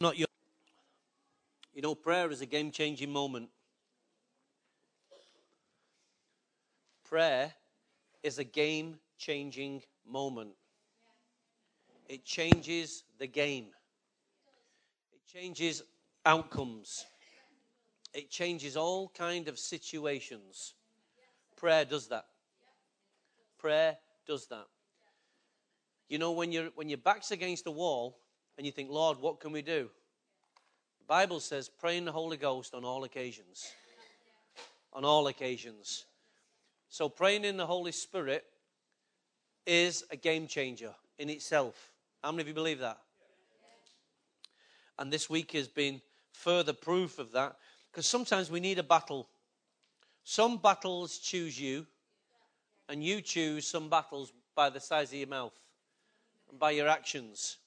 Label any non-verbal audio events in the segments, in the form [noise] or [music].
Not your. You know, prayer is a game changing moment. Prayer is a game changing moment. It changes the game. It changes outcomes. It changes all kind of situations. Prayer does that. Prayer does that. You know, when, you're, when your back's against the wall and you think, Lord, what can we do? The Bible says, pray in the Holy Ghost on all occasions. On all occasions. So, praying in the Holy Spirit is a game changer in itself. How many of you believe that? And this week has been further proof of that because sometimes we need a battle. Some battles choose you, and you choose some battles by the size of your mouth and by your actions.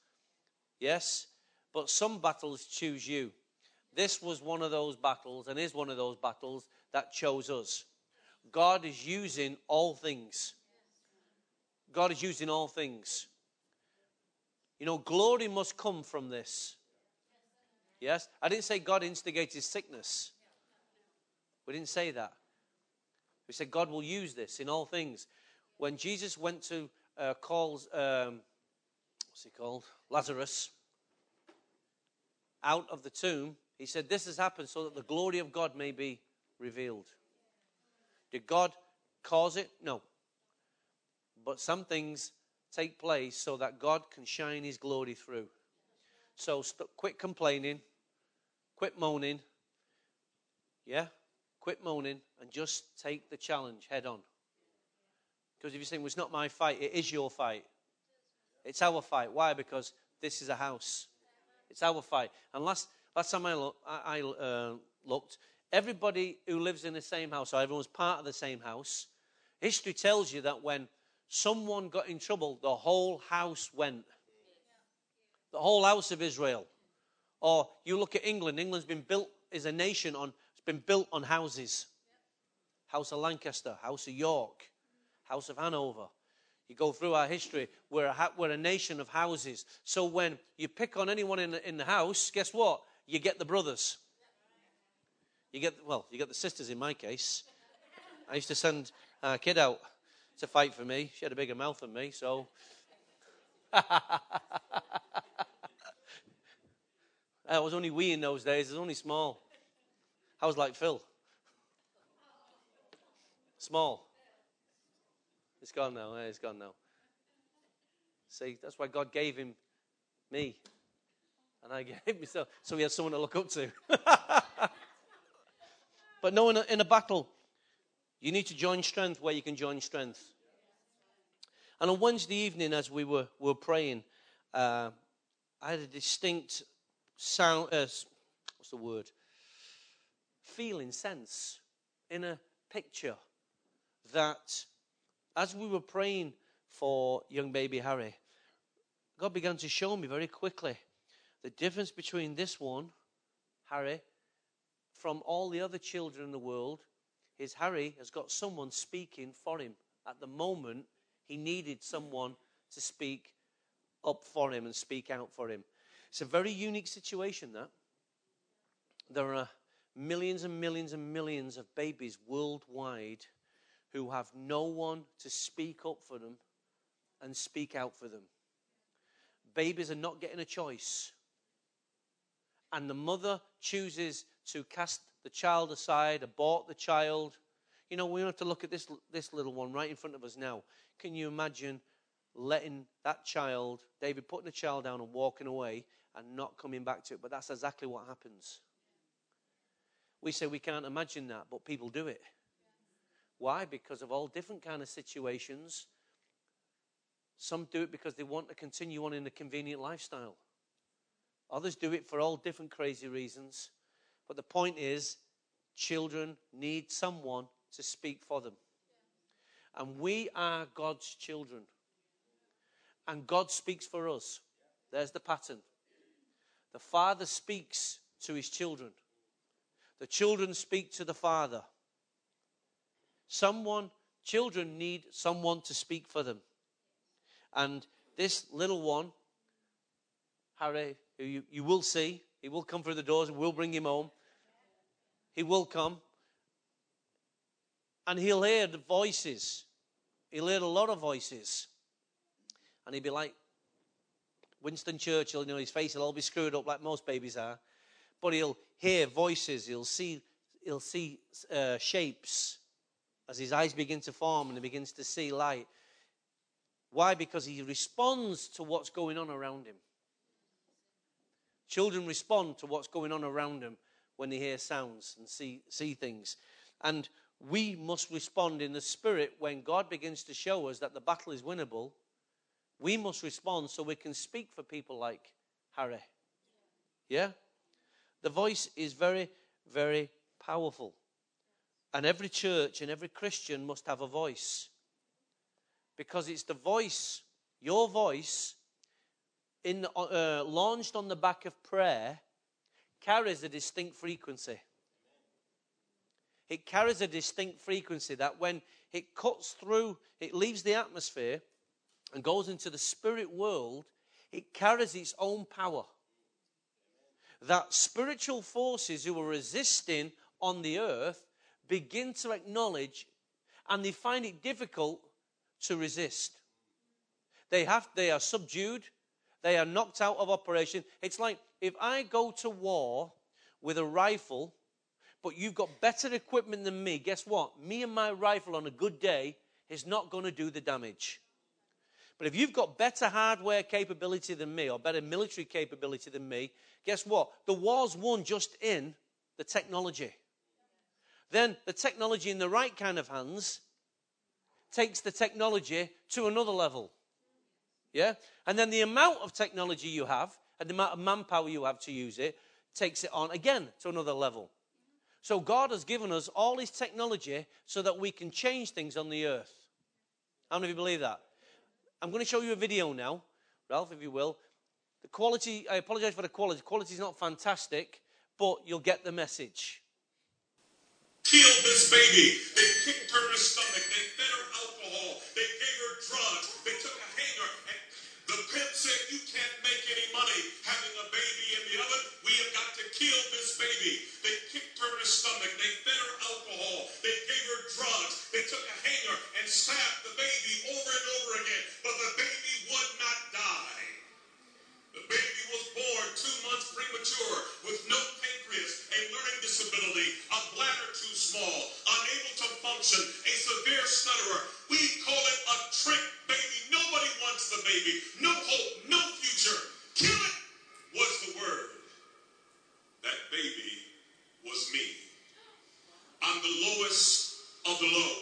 Yes? But some battles choose you. This was one of those battles, and is one of those battles that chose us. God is using all things. God is using all things. You know, glory must come from this. Yes? I didn't say God instigated sickness. We didn't say that. We said God will use this in all things. When Jesus went to uh, calls, um, what's he called? Lazarus, out of the tomb, he said, This has happened so that the glory of God may be revealed. Did God cause it? No. But some things take place so that God can shine his glory through. So st- quit complaining, quit moaning. Yeah? Quit moaning and just take the challenge head on. Because if you think, well, it's not my fight, it is your fight. It's our fight. Why? Because this is a house. It's our fight. And last, last time I, I, I uh, looked, everybody who lives in the same house, or everyone's part of the same house, history tells you that when someone got in trouble, the whole house went. The whole house of Israel. Or you look at England, England's been built as a nation on, it's been built on houses. House of Lancaster, House of York, House of Hanover. You go through our history, we're a, we're a nation of houses. So when you pick on anyone in the, in the house, guess what? You get the brothers. You get, well, you get the sisters in my case. I used to send a kid out to fight for me. She had a bigger mouth than me, so. [laughs] I was only wee in those days. I was only small. I was like Phil. Small. It's gone now. It's gone now. See, that's why God gave him me. And I [laughs] gave myself. So he had someone to look up to. [laughs] but no, in a, in a battle, you need to join strength where you can join strength. And on Wednesday evening, as we were, were praying, uh, I had a distinct sound, uh, what's the word? Feeling, sense in a picture that as we were praying for young baby Harry, God began to show me very quickly the difference between this one, Harry, from all the other children in the world is Harry has got someone speaking for him. At the moment, he needed someone to speak up for him and speak out for him. It's a very unique situation, that. There are millions and millions and millions of babies worldwide who have no one to speak up for them and speak out for them. Babies are not getting a choice. And the mother chooses to cast the child aside, abort the child. You know, we have to look at this, this little one right in front of us now. Can you imagine letting that child, David, putting the child down and walking away and not coming back to it? But that's exactly what happens. We say we can't imagine that, but people do it. Why? Because of all different kind of situations. Some do it because they want to continue on in a convenient lifestyle. Others do it for all different crazy reasons. But the point is, children need someone to speak for them. And we are God's children. And God speaks for us. There's the pattern. The Father speaks to his children, the children speak to the Father. Someone, children need someone to speak for them. And this little one, Harry, who you, you will see. He will come through the doors and we'll bring him home. He will come. And he'll hear the voices. He'll hear a lot of voices. And he'll be like Winston Churchill, you know, his face will all be screwed up like most babies are. But he'll hear voices, he'll see, he'll see uh, shapes as his eyes begin to form and he begins to see light. Why? Because he responds to what's going on around him. Children respond to what's going on around them when they hear sounds and see, see things. And we must respond in the spirit when God begins to show us that the battle is winnable. We must respond so we can speak for people like Harry. Yeah? The voice is very, very powerful. And every church and every Christian must have a voice. Because it's the voice, your voice, in, uh, launched on the back of prayer, carries a distinct frequency. It carries a distinct frequency that when it cuts through, it leaves the atmosphere and goes into the spirit world, it carries its own power. That spiritual forces who are resisting on the earth begin to acknowledge and they find it difficult to resist. They have they are subdued, they are knocked out of operation. It's like if I go to war with a rifle, but you've got better equipment than me, guess what? Me and my rifle on a good day is not going to do the damage. But if you've got better hardware capability than me or better military capability than me, guess what? The war's won just in the technology. Then the technology in the right kind of hands takes the technology to another level. Yeah? And then the amount of technology you have and the amount of manpower you have to use it takes it on again to another level. So God has given us all his technology so that we can change things on the earth. How many of you believe that? I'm going to show you a video now, Ralph, if you will. The quality, I apologize for the quality. The quality is not fantastic, but you'll get the message killed this baby. They kicked her in the stomach. They fed her alcohol. They gave her drugs. They took a hanger. And the pimp said, You can't make any money having a baby in the oven. We have got to kill this baby. They kicked her in the stomach. They fed her alcohol. They gave her drugs. They took a hanger and stabbed the baby over and over again. But the baby would not die. The baby was born two months premature with no a learning disability, a bladder too small, unable to function, a severe stutterer. We call it a trick baby. Nobody wants the baby. No hope, no future. Kill it was the word. That baby was me. I'm the lowest of the low.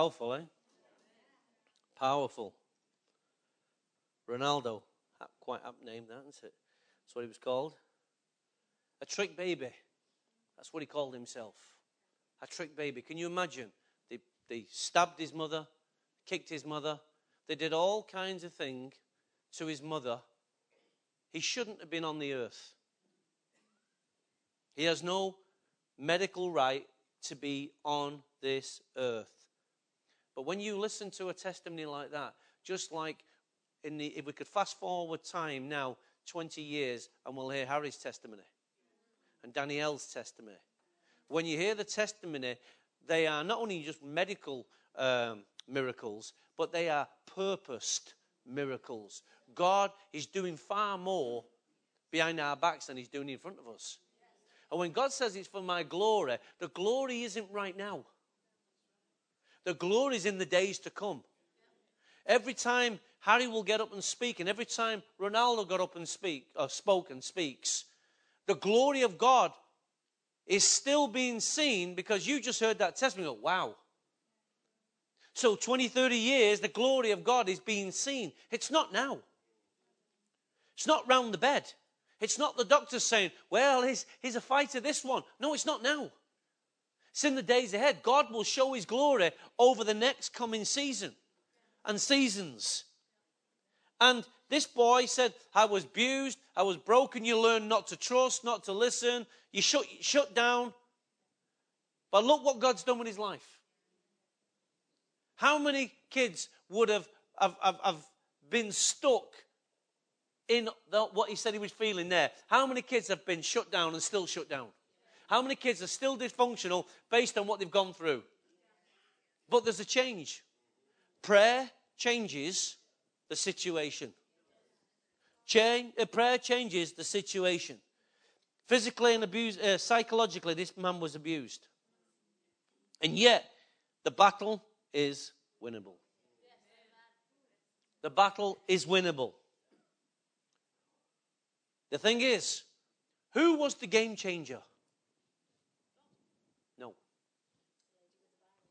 Powerful, eh? Powerful. Ronaldo, quite apt name, that, isn't it? That's what he was called. A trick baby. That's what he called himself. A trick baby. Can you imagine? They, they stabbed his mother, kicked his mother. They did all kinds of things to his mother. He shouldn't have been on the earth. He has no medical right to be on this earth. But when you listen to a testimony like that, just like in the, if we could fast forward time now 20 years and we'll hear Harry's testimony and Danielle's testimony. When you hear the testimony, they are not only just medical um, miracles, but they are purposed miracles. God is doing far more behind our backs than He's doing in front of us. And when God says it's for my glory, the glory isn't right now. The glory is in the days to come. Every time Harry will get up and speak, and every time Ronaldo got up and speak or spoke and speaks, the glory of God is still being seen because you just heard that testimony. Go, wow. So 20, 30 years, the glory of God is being seen. It's not now. It's not round the bed. It's not the doctor saying, well, he's, he's a fighter, this one. No, it's not now. It's in the days ahead. God will show his glory over the next coming season and seasons. And this boy said, I was abused, I was broken. You learn not to trust, not to listen. You shut, shut down. But look what God's done with his life. How many kids would have, have, have, have been stuck in the, what he said he was feeling there? How many kids have been shut down and still shut down? How many kids are still dysfunctional based on what they've gone through? But there's a change. Prayer changes the situation. Change, uh, prayer changes the situation. Physically and uh, psychologically, this man was abused. And yet, the battle is winnable. The battle is winnable. The thing is, who was the game changer? No.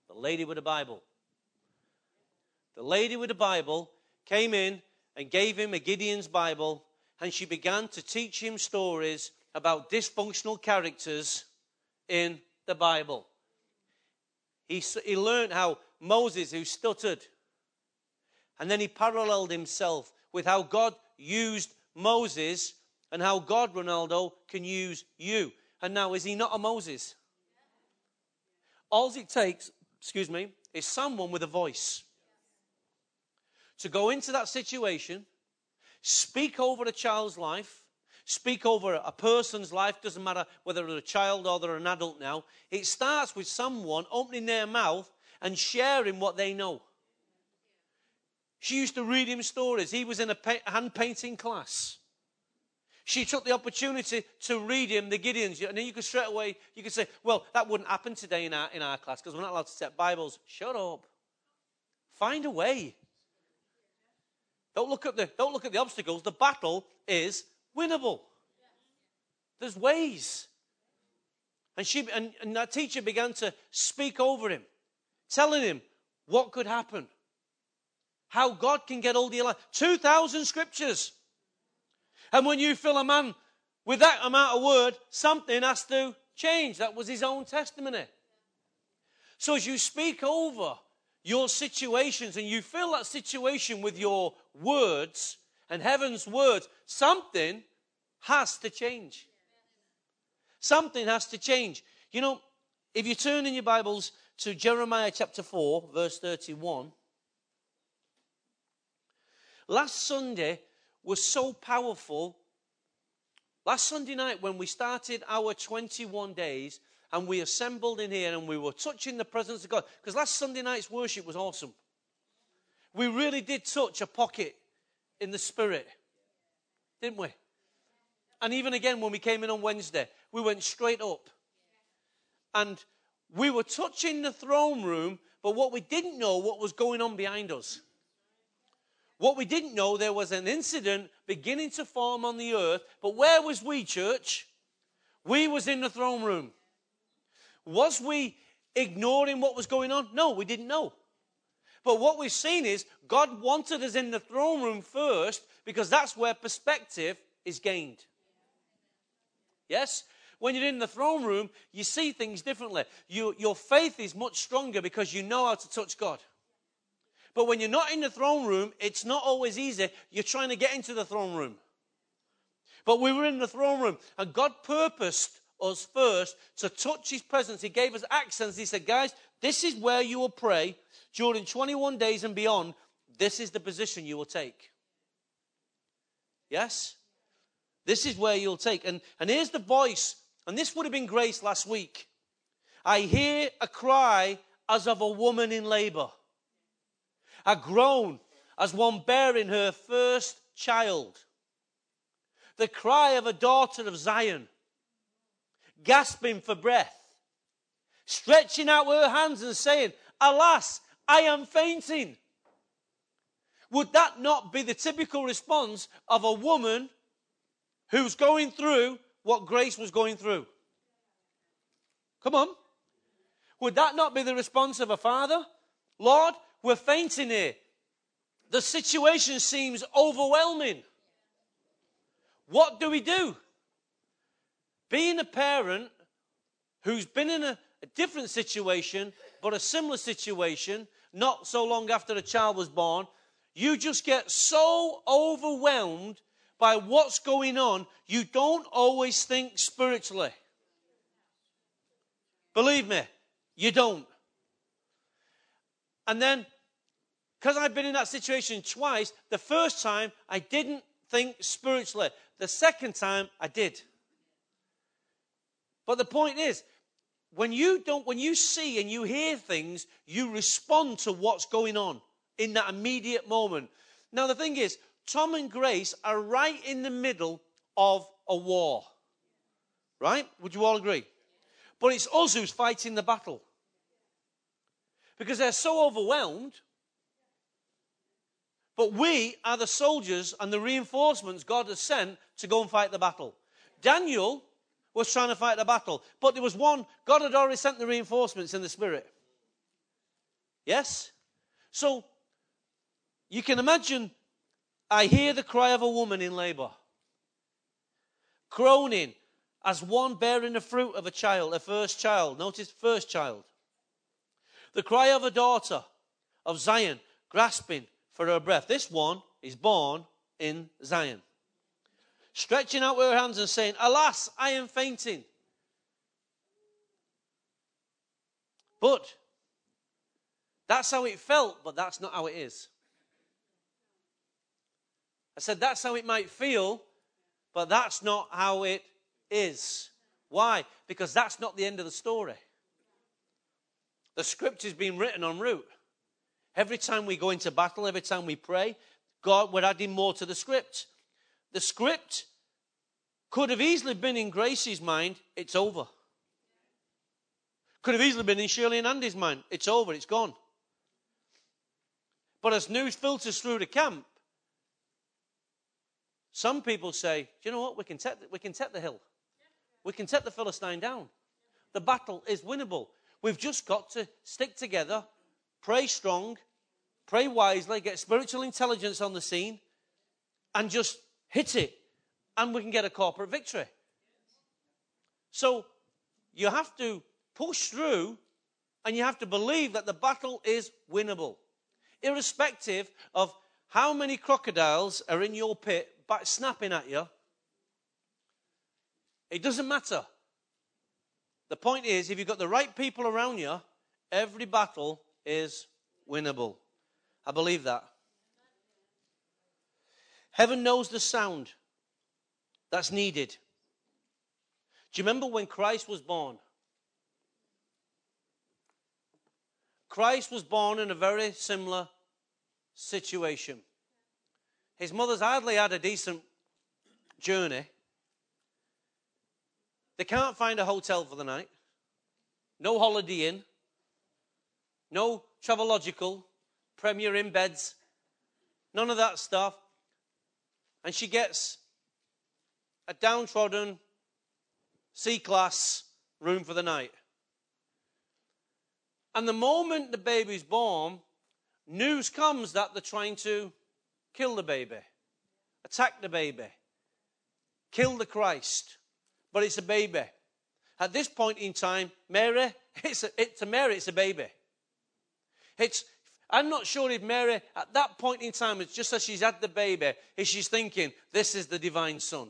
The lady with the Bible. The lady with the Bible came in and gave him a Gideon's Bible, and she began to teach him stories about dysfunctional characters in the Bible. He, he learned how Moses, who stuttered, and then he paralleled himself with how God used Moses and how God, Ronaldo, can use you. And now, is he not a Moses? All it takes, excuse me, is someone with a voice to go into that situation, speak over a child's life, speak over a person's life, doesn't matter whether they're a child or they're an adult now. It starts with someone opening their mouth and sharing what they know. She used to read him stories. He was in a hand painting class. She took the opportunity to read him the Gideons. And then you could straight away, you could say, well, that wouldn't happen today in our, in our class because we're not allowed to set Bibles. Shut up. Find a way. Don't look at the, don't look at the obstacles. The battle is winnable. There's ways. And, she, and, and that teacher began to speak over him, telling him what could happen, how God can get all the life. 2,000 scriptures. And when you fill a man with that amount of word, something has to change. That was his own testimony. So as you speak over your situations and you fill that situation with your words and heaven's words, something has to change. Something has to change. You know, if you turn in your Bibles to Jeremiah chapter 4, verse 31, last Sunday was so powerful. Last Sunday night, when we started our 21 days and we assembled in here and we were touching the presence of God, because last Sunday night's worship was awesome. We really did touch a pocket in the spirit, didn't we? And even again, when we came in on Wednesday, we went straight up. And we were touching the throne room, but what we didn't know what was going on behind us. What we didn't know, there was an incident beginning to form on the earth. But where was we, church? We was in the throne room. Was we ignoring what was going on? No, we didn't know. But what we've seen is God wanted us in the throne room first because that's where perspective is gained. Yes? When you're in the throne room, you see things differently. You, your faith is much stronger because you know how to touch God. But when you're not in the throne room, it's not always easy. You're trying to get into the throne room. But we were in the throne room, and God purposed us first to touch His presence. He gave us accents. He said, Guys, this is where you will pray during 21 days and beyond. This is the position you will take. Yes? This is where you'll take. And, and here's the voice, and this would have been grace last week. I hear a cry as of a woman in labor, a groan as one bearing her first child, the cry of a daughter of Zion, gasping for breath, stretching out her hands and saying, Alas, I am fainting. Would that not be the typical response of a woman who's going through what Grace was going through? Come on. Would that not be the response of a father? Lord, we're fainting here. The situation seems overwhelming. What do we do? Being a parent who's been in a, a different situation, but a similar situation, not so long after the child was born, you just get so overwhelmed by what's going on, you don't always think spiritually. Believe me, you don't. And then, because I've been in that situation twice, the first time I didn't think spiritually. The second time I did. But the point is, when you don't, when you see and you hear things, you respond to what's going on in that immediate moment. Now, the thing is, Tom and Grace are right in the middle of a war. Right? Would you all agree? But it's us who's fighting the battle. Because they're so overwhelmed. But we are the soldiers and the reinforcements God has sent to go and fight the battle. Daniel was trying to fight the battle, but there was one, God had already sent the reinforcements in the spirit. Yes? So you can imagine, I hear the cry of a woman in labor, groaning as one bearing the fruit of a child, a first child. Notice, first child. The cry of a daughter of Zion, grasping for her breath. This one is born in Zion. Stretching out her hands and saying, Alas, I am fainting. But that's how it felt, but that's not how it is. I said, that's how it might feel, but that's not how it is. Why? Because that's not the end of the story. The script is being written en route. Every time we go into battle, every time we pray, God, we're adding more to the script. The script could have easily been in Gracie's mind, it's over. Could have easily been in Shirley and Andy's mind, it's over, it's gone. But as news filters through the camp, some people say, Do you know what? We can take, we can take the hill. We can take the Philistine down. The battle is winnable. We've just got to stick together, pray strong, pray wisely, get spiritual intelligence on the scene, and just hit it. And we can get a corporate victory. So you have to push through and you have to believe that the battle is winnable, irrespective of how many crocodiles are in your pit back snapping at you. It doesn't matter. The point is, if you've got the right people around you, every battle is winnable. I believe that. Heaven knows the sound that's needed. Do you remember when Christ was born? Christ was born in a very similar situation. His mother's hardly had a decent journey. They can't find a hotel for the night. No holiday inn. No Travelogical, Premier Inn beds. none of that stuff. And she gets a downtrodden C class room for the night. And the moment the baby's born, news comes that they're trying to kill the baby, attack the baby, kill the Christ. But it's a baby. At this point in time, Mary, [laughs] it's a, it, to Mary, it's a baby. It's, I'm not sure if Mary, at that point in time, it's just as she's had the baby, is she's thinking, this is the divine son.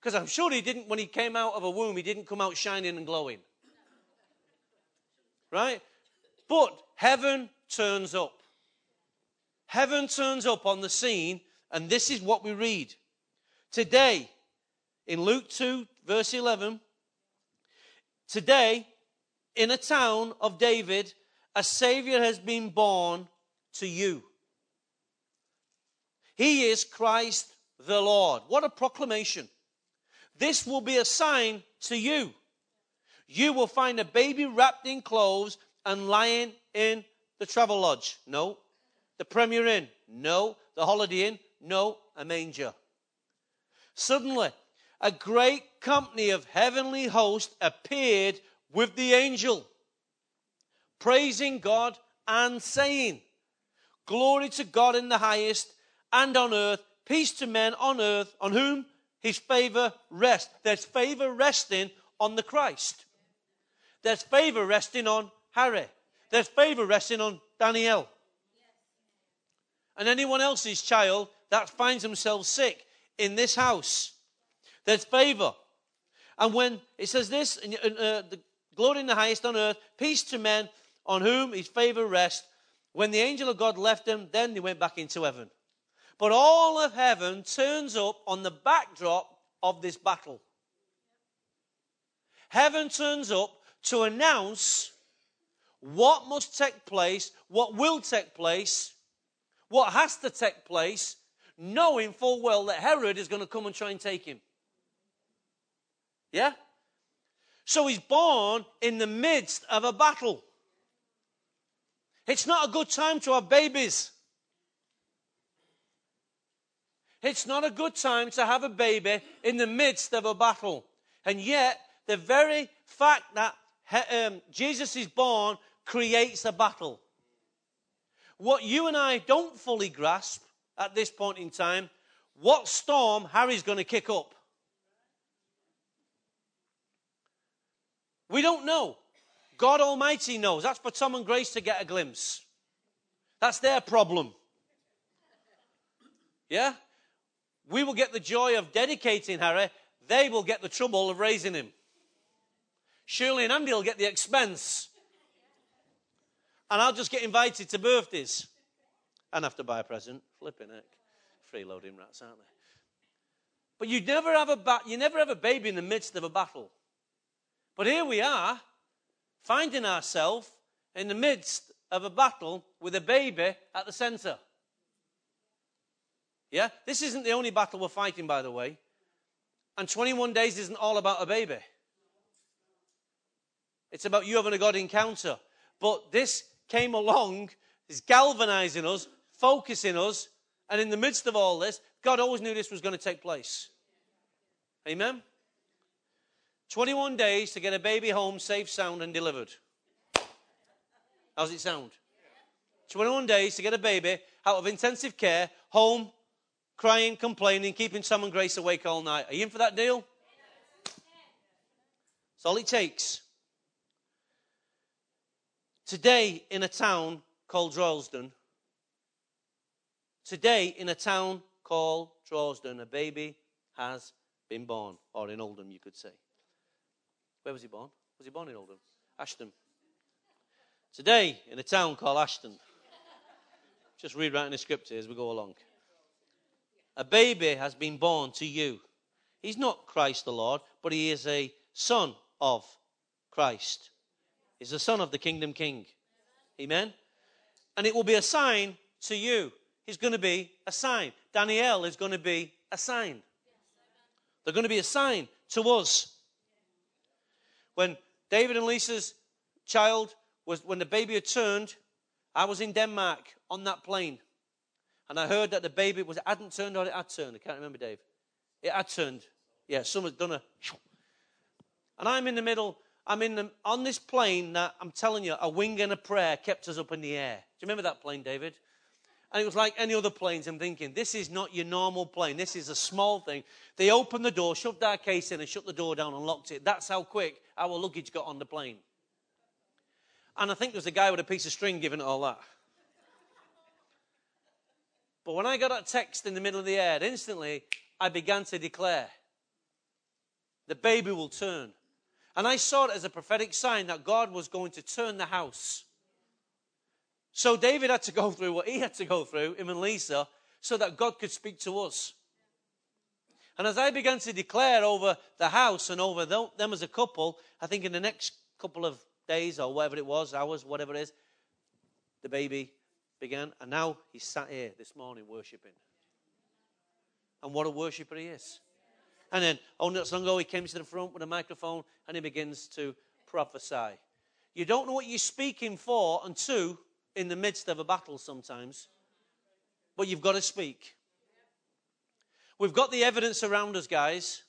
Because I'm sure he didn't, when he came out of a womb, he didn't come out shining and glowing. Right? But heaven turns up. Heaven turns up on the scene, and this is what we read. Today, in Luke 2, verse 11, today, in a town of David, a Savior has been born to you. He is Christ the Lord. What a proclamation. This will be a sign to you. You will find a baby wrapped in clothes and lying in the travel lodge. No. The Premier Inn. No. The Holiday Inn. No. A manger. Suddenly, a great company of heavenly hosts appeared with the angel praising God and saying, Glory to God in the highest, and on earth, peace to men on earth, on whom his favor rests. There's favor resting on the Christ. There's favor resting on Harry. There's favor resting on Danielle. And anyone else's child that finds themselves sick in this house. There's favor. And when it says this, uh, the glory in the highest on earth, peace to men on whom his favor rests. When the angel of God left them, then they went back into heaven. But all of heaven turns up on the backdrop of this battle. Heaven turns up to announce what must take place, what will take place, what has to take place, knowing full well that Herod is going to come and try and take him. Yeah? So he's born in the midst of a battle. It's not a good time to have babies. It's not a good time to have a baby in the midst of a battle. And yet, the very fact that um, Jesus is born creates a battle. What you and I don't fully grasp at this point in time, what storm Harry's going to kick up. We don't know. God Almighty knows. That's for Tom and Grace to get a glimpse. That's their problem. Yeah? We will get the joy of dedicating Harry. They will get the trouble of raising him. Shirley and Andy will get the expense. And I'll just get invited to birthdays and have to buy a present. Flipping heck. Freeloading rats, aren't they? But you never have a ba- you never have a baby in the midst of a battle. But here we are, finding ourselves in the midst of a battle with a baby at the center. Yeah? This isn't the only battle we're fighting, by the way. And 21 days isn't all about a baby. It's about you having a God encounter. But this came along, is galvanizing us, focusing us, and in the midst of all this, God always knew this was going to take place. Amen? 21 days to get a baby home safe, sound, and delivered. How's it sound? 21 days to get a baby out of intensive care, home, crying, complaining, keeping Tom and Grace awake all night. Are you in for that deal? That's all it takes. Today, in a town called Droylsden, today, in a town called Droylsden, a baby has been born, or in Oldham, you could say. Where was he born? Was he born in Oldham? Ashton. Today, in a town called Ashton. Just rewriting the script here as we go along. A baby has been born to you. He's not Christ the Lord, but he is a son of Christ. He's the son of the kingdom king. Amen? And it will be a sign to you. He's going to be a sign. Daniel is going to be a sign. They're going to be a sign to us. When David and Lisa's child was, when the baby had turned, I was in Denmark on that plane. And I heard that the baby was, hadn't turned or it had turned. I can't remember, Dave. It had turned. Yeah, someone's done a. And I'm in the middle, I'm in the, on this plane that I'm telling you, a wing and a prayer kept us up in the air. Do you remember that plane, David? And it was like any other planes. I'm thinking, this is not your normal plane. This is a small thing. They opened the door, shoved our case in, and shut the door down and locked it. That's how quick our luggage got on the plane. And I think there was a guy with a piece of string giving it all that. But when I got that text in the middle of the air, instantly I began to declare, the baby will turn. And I saw it as a prophetic sign that God was going to turn the house. So David had to go through what he had to go through, him and Lisa, so that God could speak to us. And as I began to declare over the house and over them as a couple, I think in the next couple of days or whatever it was, hours, whatever it is, the baby began. And now he's sat here this morning worshiping. And what a worshiper he is. And then, oh, not long ago, he came to the front with a microphone and he begins to prophesy. You don't know what you're speaking for, two, in the midst of a battle sometimes, but you've got to speak. We've got the evidence around us, guys.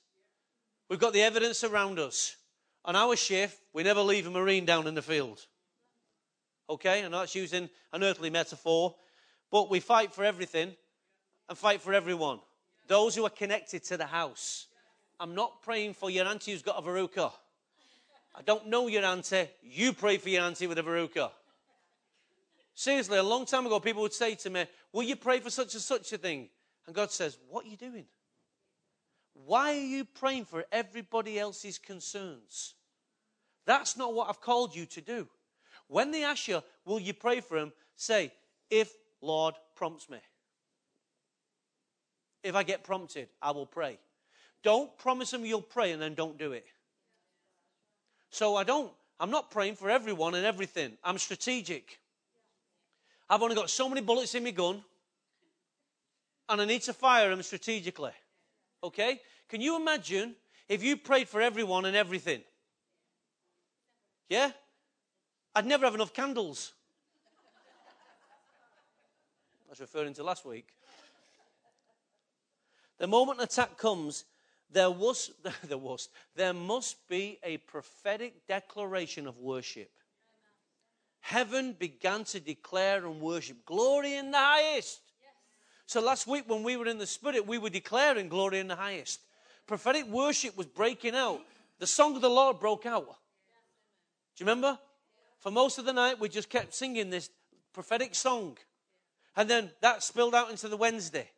We've got the evidence around us. On our shift, we never leave a Marine down in the field. Okay? And that's using an earthly metaphor. But we fight for everything and fight for everyone. Those who are connected to the house. I'm not praying for your auntie who's got a verruca. I don't know your auntie. You pray for your auntie with a verruca. Seriously, a long time ago, people would say to me, Will you pray for such and such a thing? And God says, What are you doing? Why are you praying for everybody else's concerns? That's not what I've called you to do. When they ask you, Will you pray for him? Say, If Lord prompts me. If I get prompted, I will pray. Don't promise them you'll pray and then don't do it. So I don't, I'm not praying for everyone and everything. I'm strategic. I've only got so many bullets in my gun, and I need to fire them strategically. Okay? Can you imagine if you prayed for everyone and everything? Yeah? I'd never have enough candles. I was referring to last week. The moment an attack comes, there was, [laughs] there was, there must be a prophetic declaration of worship heaven began to declare and worship glory in the highest. Yes. So last week when we were in the Spirit, we were declaring glory in the highest. Prophetic worship was breaking out. The song of the Lord broke out. Do you remember? For most of the night, we just kept singing this prophetic song. And then that spilled out into the Wednesday.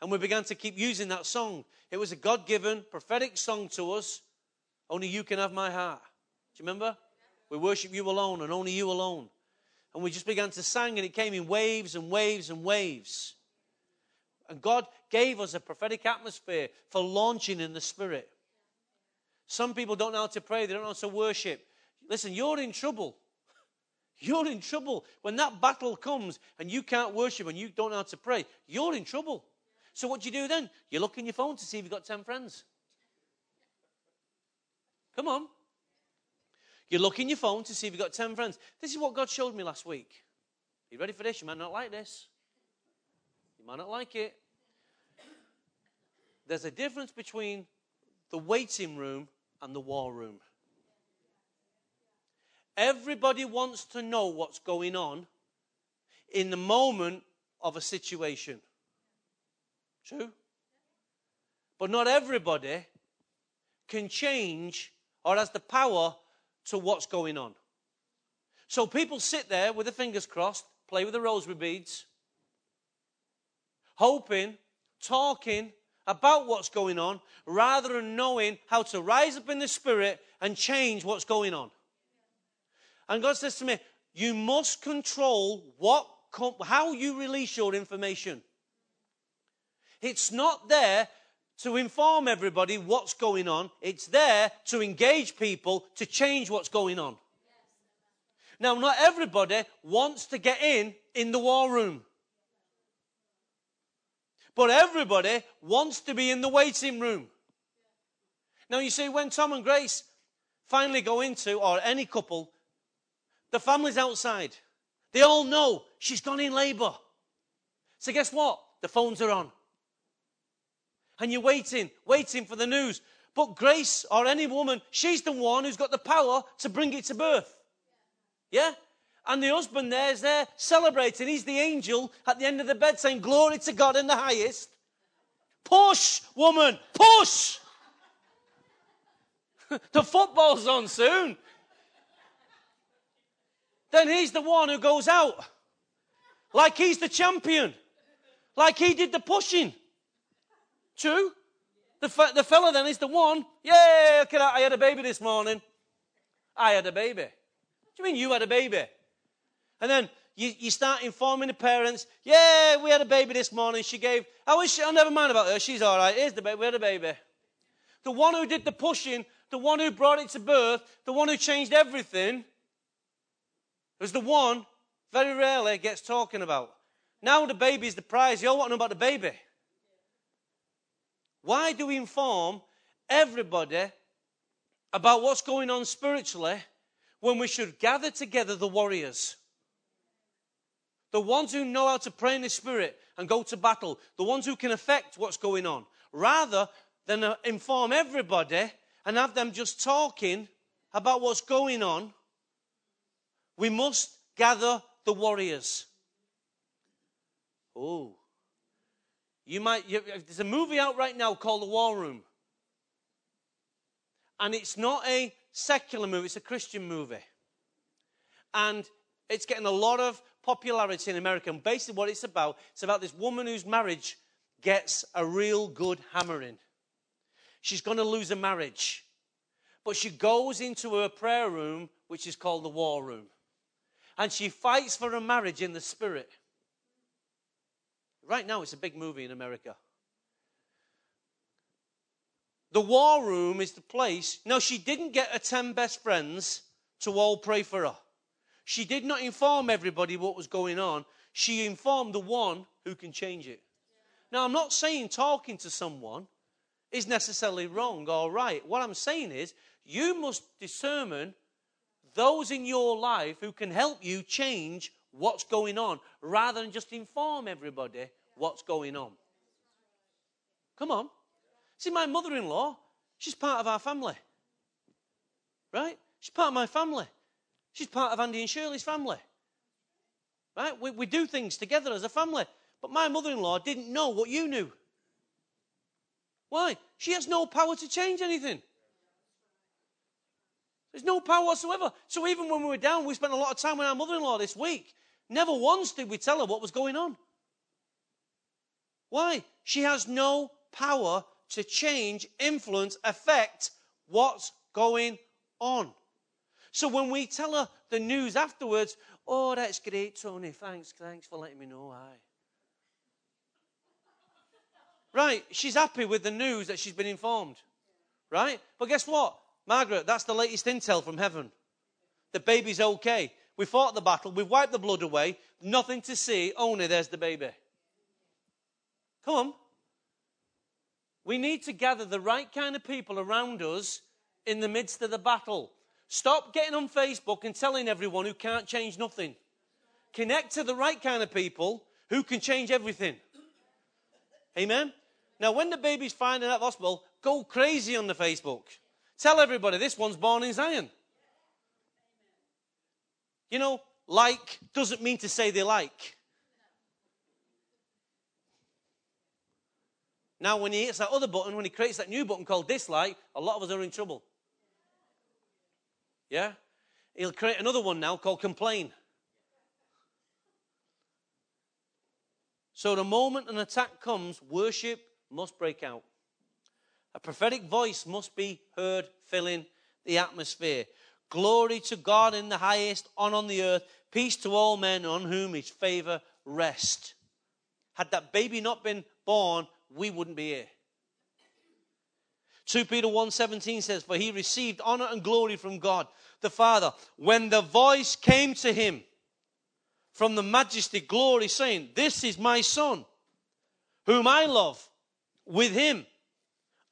And we began to keep using that song. It was a God given prophetic song to us. Only you can have my heart. Do you remember? We worship you alone and only you alone. And we just began to sing, and it came in waves and waves and waves. And God gave us a prophetic atmosphere for launching in the Spirit. Some people don't know how to pray, they don't know how to worship. Listen, you're in trouble. [laughs] You're in trouble. When that battle comes and you can't worship and you don't know how to pray, you're in trouble. So what do you do then? You look in your phone to see if you've got 10 friends. Come on. You look in your phone to see if you've got 10 friends. This is what God showed me last week. Are you ready for this? You might not like this. You might not like it. There's a difference between the waiting room and the war room. Everybody wants to know what's going on in the moment of a situation. True? But not everybody can change or has the power to what's going on. So people sit there with their fingers crossed, play with the rosary beads, hoping, talking about what's going on, rather than knowing how to rise up in the spirit and change what's going on. And God says to me, You must control what, how you release your information. It's not there to inform everybody what's going on. It's there to engage people to change what's going on. Now, not everybody wants to get in in the war room. But everybody wants to be in the waiting room. Now, you see, when Tom and Grace finally go into, or any couple, the family's outside. They all know she's gone in labor. So guess what? The phones are on. And you're waiting, waiting for the news. But Grace or any woman, she's the one who's got the power to bring it to birth. Yeah? And the husband there is there celebrating. He's the angel at the end of the bed saying, Glory to God in the highest. Push, woman, push. [laughs] the football's on soon. Then he's the one who goes out like he's the champion, like he did the pushing. True? The, fe- the fella then is the one, yeah, I had a baby this morning. I had a baby. What do you mean you had a baby? And then you, you start informing the parents, yeah, we had a baby this morning. She gave, I wish, oh, never mind about her. She's all right. Here's the baby. We had a baby. The one who did the pushing, the one who brought it to birth, the one who changed everything, was the one very rarely gets talking about. Now the baby's the prize. You all want to know about the baby. Why do we inform everybody about what's going on spiritually when we should gather together the warriors? The ones who know how to pray in the Spirit and go to battle, the ones who can affect what's going on, rather than uh, inform everybody and have them just talking about what's going on. We must gather the warriors. Oh, you might, you, there's a movie out right now called The War Room. And it's not a secular movie, it's a Christian movie. And it's getting a lot of popularity in America. And basically, what it's about, it's about this woman whose marriage gets a real good hammering. She's going to lose a marriage. But she goes into her prayer room, which is called the war room. And she fights for her marriage in the spirit. Right now, it's a big movie in America. The war room is the place. No, she didn't get her 10 best friends to all pray for her. She did not inform everybody what was going on. She informed the one who can change it. Now, I'm not saying talking to someone is necessarily wrong or right. What I'm saying is you must determine those in your life who can help you change what's going on rather than just inform everybody what's going on. Come on. See, my mother in law, she's part of our family. Right? She's part of my family. She's part of Andy and Shirley's family. Right? We, we do things together as a family. But my mother in law didn't know what you knew. Why? She has no power to change anything. There's no power whatsoever. So even when we were down, we spent a lot of time with our mother in law this week. Never once did we tell her what was going on. Why? She has no power to change, influence, affect what's going on. So when we tell her the news afterwards, oh, that's great, Tony. Thanks, thanks for letting me know. Aye. Right, she's happy with the news that she's been informed. Right? But guess what? Margaret, that's the latest intel from heaven. The baby's okay. We fought the battle, we've wiped the blood away, nothing to see, only there's the baby. Come. We need to gather the right kind of people around us in the midst of the battle. Stop getting on Facebook and telling everyone who can't change nothing. Connect to the right kind of people who can change everything. Amen? Now, when the baby's finding in that hospital, go crazy on the Facebook. Tell everybody this one's born in Zion. You know, like doesn't mean to say they like. Now, when he hits that other button, when he creates that new button called dislike, a lot of us are in trouble. Yeah? He'll create another one now called complain. So the moment an attack comes, worship must break out. A prophetic voice must be heard filling the atmosphere. Glory to God in the highest, on on the earth, peace to all men on whom his favor rests. Had that baby not been born, we wouldn't be here. 2 Peter 1:17 says for he received honor and glory from God the Father when the voice came to him from the majesty glory saying this is my son whom I love. With him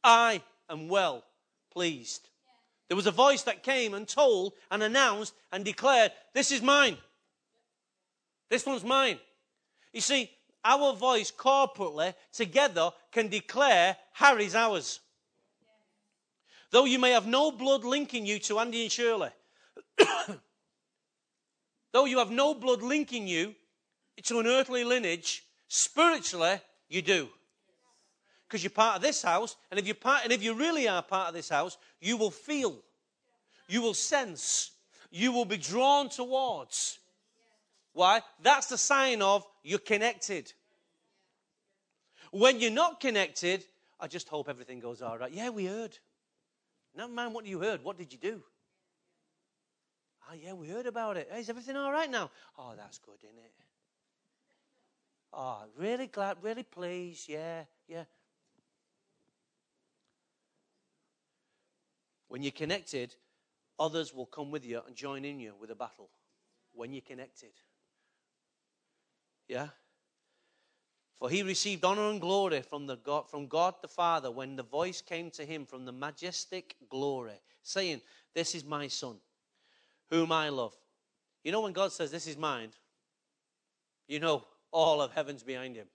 I am well pleased there was a voice that came and told and announced and declared this is mine. This one's mine. You see our voice corporately together can declare Harry's ours. Though you may have no blood linking you to Andy and Shirley, [coughs] though you have no blood linking you to an earthly lineage, spiritually you do. Because you're part of this house, and if you're part, and if you really are part of this house, you will feel, you will sense, you will be drawn towards. Why? That's the sign of you're connected. When you're not connected, I just hope everything goes all right. Yeah, we heard. Never mind what you heard. What did you do? Oh, yeah, we heard about it. Hey, is everything all right now? Oh, that's good, isn't it? Oh, really glad, really pleased. Yeah, yeah. When you're connected, others will come with you and join in you with a battle. When you're connected. Yeah? For he received honor and glory from, the God, from God the Father when the voice came to him from the majestic glory, saying, This is my Son, whom I love. You know, when God says, This is mine, you know all of heaven's behind him.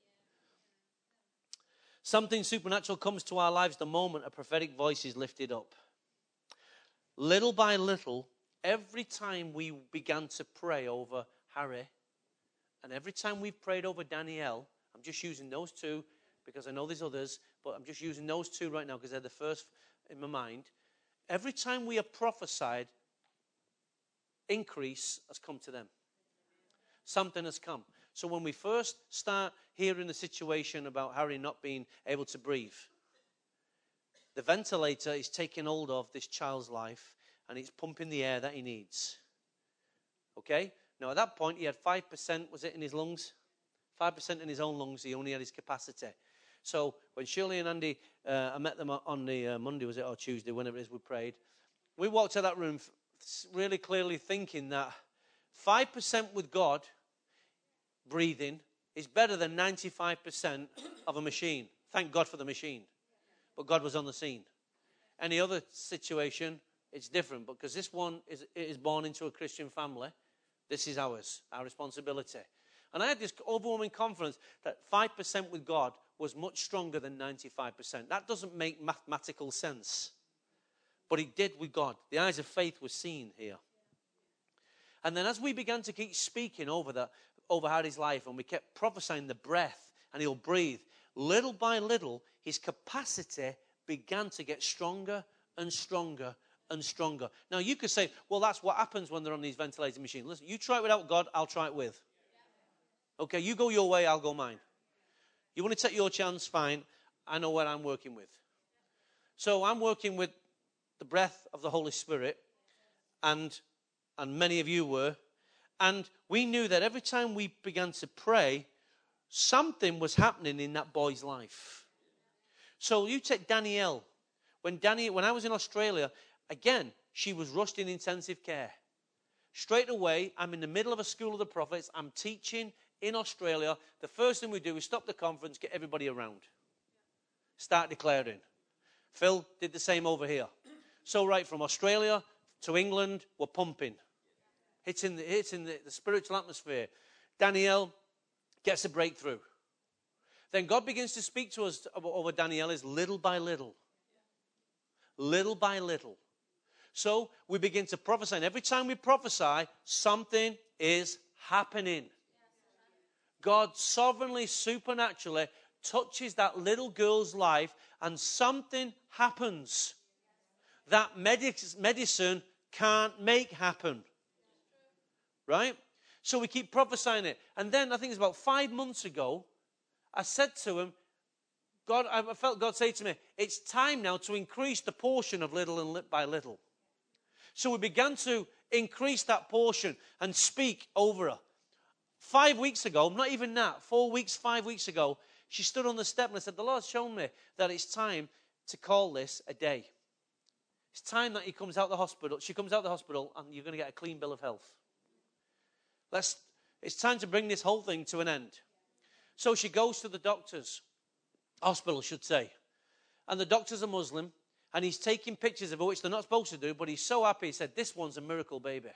Something supernatural comes to our lives the moment a prophetic voice is lifted up. Little by little, every time we began to pray over Harry, and every time we've prayed over Danielle, I'm just using those two because I know there's others, but I'm just using those two right now because they're the first in my mind. Every time we have prophesied, increase has come to them. Something has come. So when we first start hearing the situation about Harry not being able to breathe, the ventilator is taking hold of this child's life and it's pumping the air that he needs. Okay? Now, at that point, he had 5%, was it, in his lungs? 5% in his own lungs, he only had his capacity. So when Shirley and Andy, uh, I met them on the uh, Monday, was it, or Tuesday, whenever it is we prayed, we walked to that room really clearly thinking that 5% with God breathing is better than 95% of a machine. Thank God for the machine. But God was on the scene. Any other situation, it's different because this one is, is born into a Christian family. This is ours, our responsibility. And I had this overwhelming confidence that 5% with God was much stronger than 95%. That doesn't make mathematical sense. But it did with God. The eyes of faith were seen here. And then as we began to keep speaking over, that, over Harry's life and we kept prophesying the breath and he'll breathe, little by little, his capacity began to get stronger and stronger and stronger. Now, you could say, well, that's what happens when they're on these ventilating machines. Listen, you try it without God, I'll try it with. Okay, you go your way, I'll go mine. You want to take your chance, fine. I know what I'm working with. So I'm working with the breath of the Holy Spirit, and and many of you were. And we knew that every time we began to pray, something was happening in that boy's life. So you take Danielle. When Danny, when I was in Australia, again, she was rushed in intensive care. Straight away, I'm in the middle of a school of the prophets. I'm teaching in Australia, the first thing we do is stop the conference, get everybody around, start declaring. Phil did the same over here. So, right from Australia to England, we're pumping, hitting the, the, the spiritual atmosphere. Danielle gets a breakthrough. Then God begins to speak to us over Danielle is little by little. Little by little. So we begin to prophesy. And every time we prophesy, something is happening. God sovereignly, supernaturally touches that little girl's life and something happens that medicine can't make happen. Right? So we keep prophesying it. And then I think it's about five months ago, I said to him, God, I felt God say to me, it's time now to increase the portion of little and by little. So we began to increase that portion and speak over her. Five weeks ago, not even that, four weeks, five weeks ago, she stood on the step and I said, The Lord's shown me that it's time to call this a day. It's time that he comes out the hospital. She comes out the hospital and you're going to get a clean bill of health. Let's, it's time to bring this whole thing to an end. So she goes to the doctor's hospital, should say. And the doctor's a Muslim and he's taking pictures of it, which they're not supposed to do, but he's so happy. He said, This one's a miracle baby.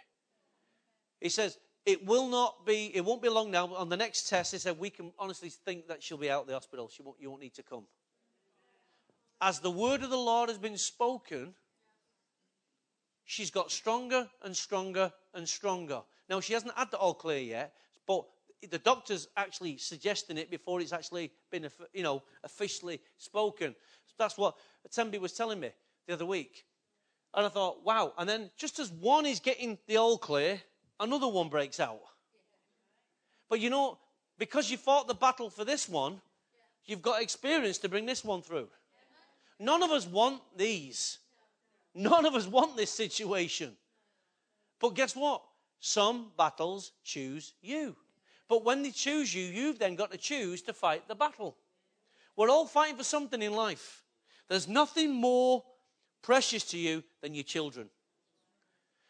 He says, it will not be, it won't be long now. On the next test, he said, we can honestly think that she'll be out of the hospital. She won't, you won't need to come. As the word of the Lord has been spoken, she's got stronger and stronger and stronger. Now, she hasn't had the all clear yet, but the doctor's actually suggesting it before it's actually been, you know, officially spoken. That's what Tembi was telling me the other week. And I thought, wow. And then just as one is getting the all clear, another one breaks out. But you know, because you fought the battle for this one, you've got experience to bring this one through. None of us want these. None of us want this situation. But guess what? Some battles choose you. But when they choose you, you've then got to choose to fight the battle. We're all fighting for something in life. There's nothing more precious to you than your children.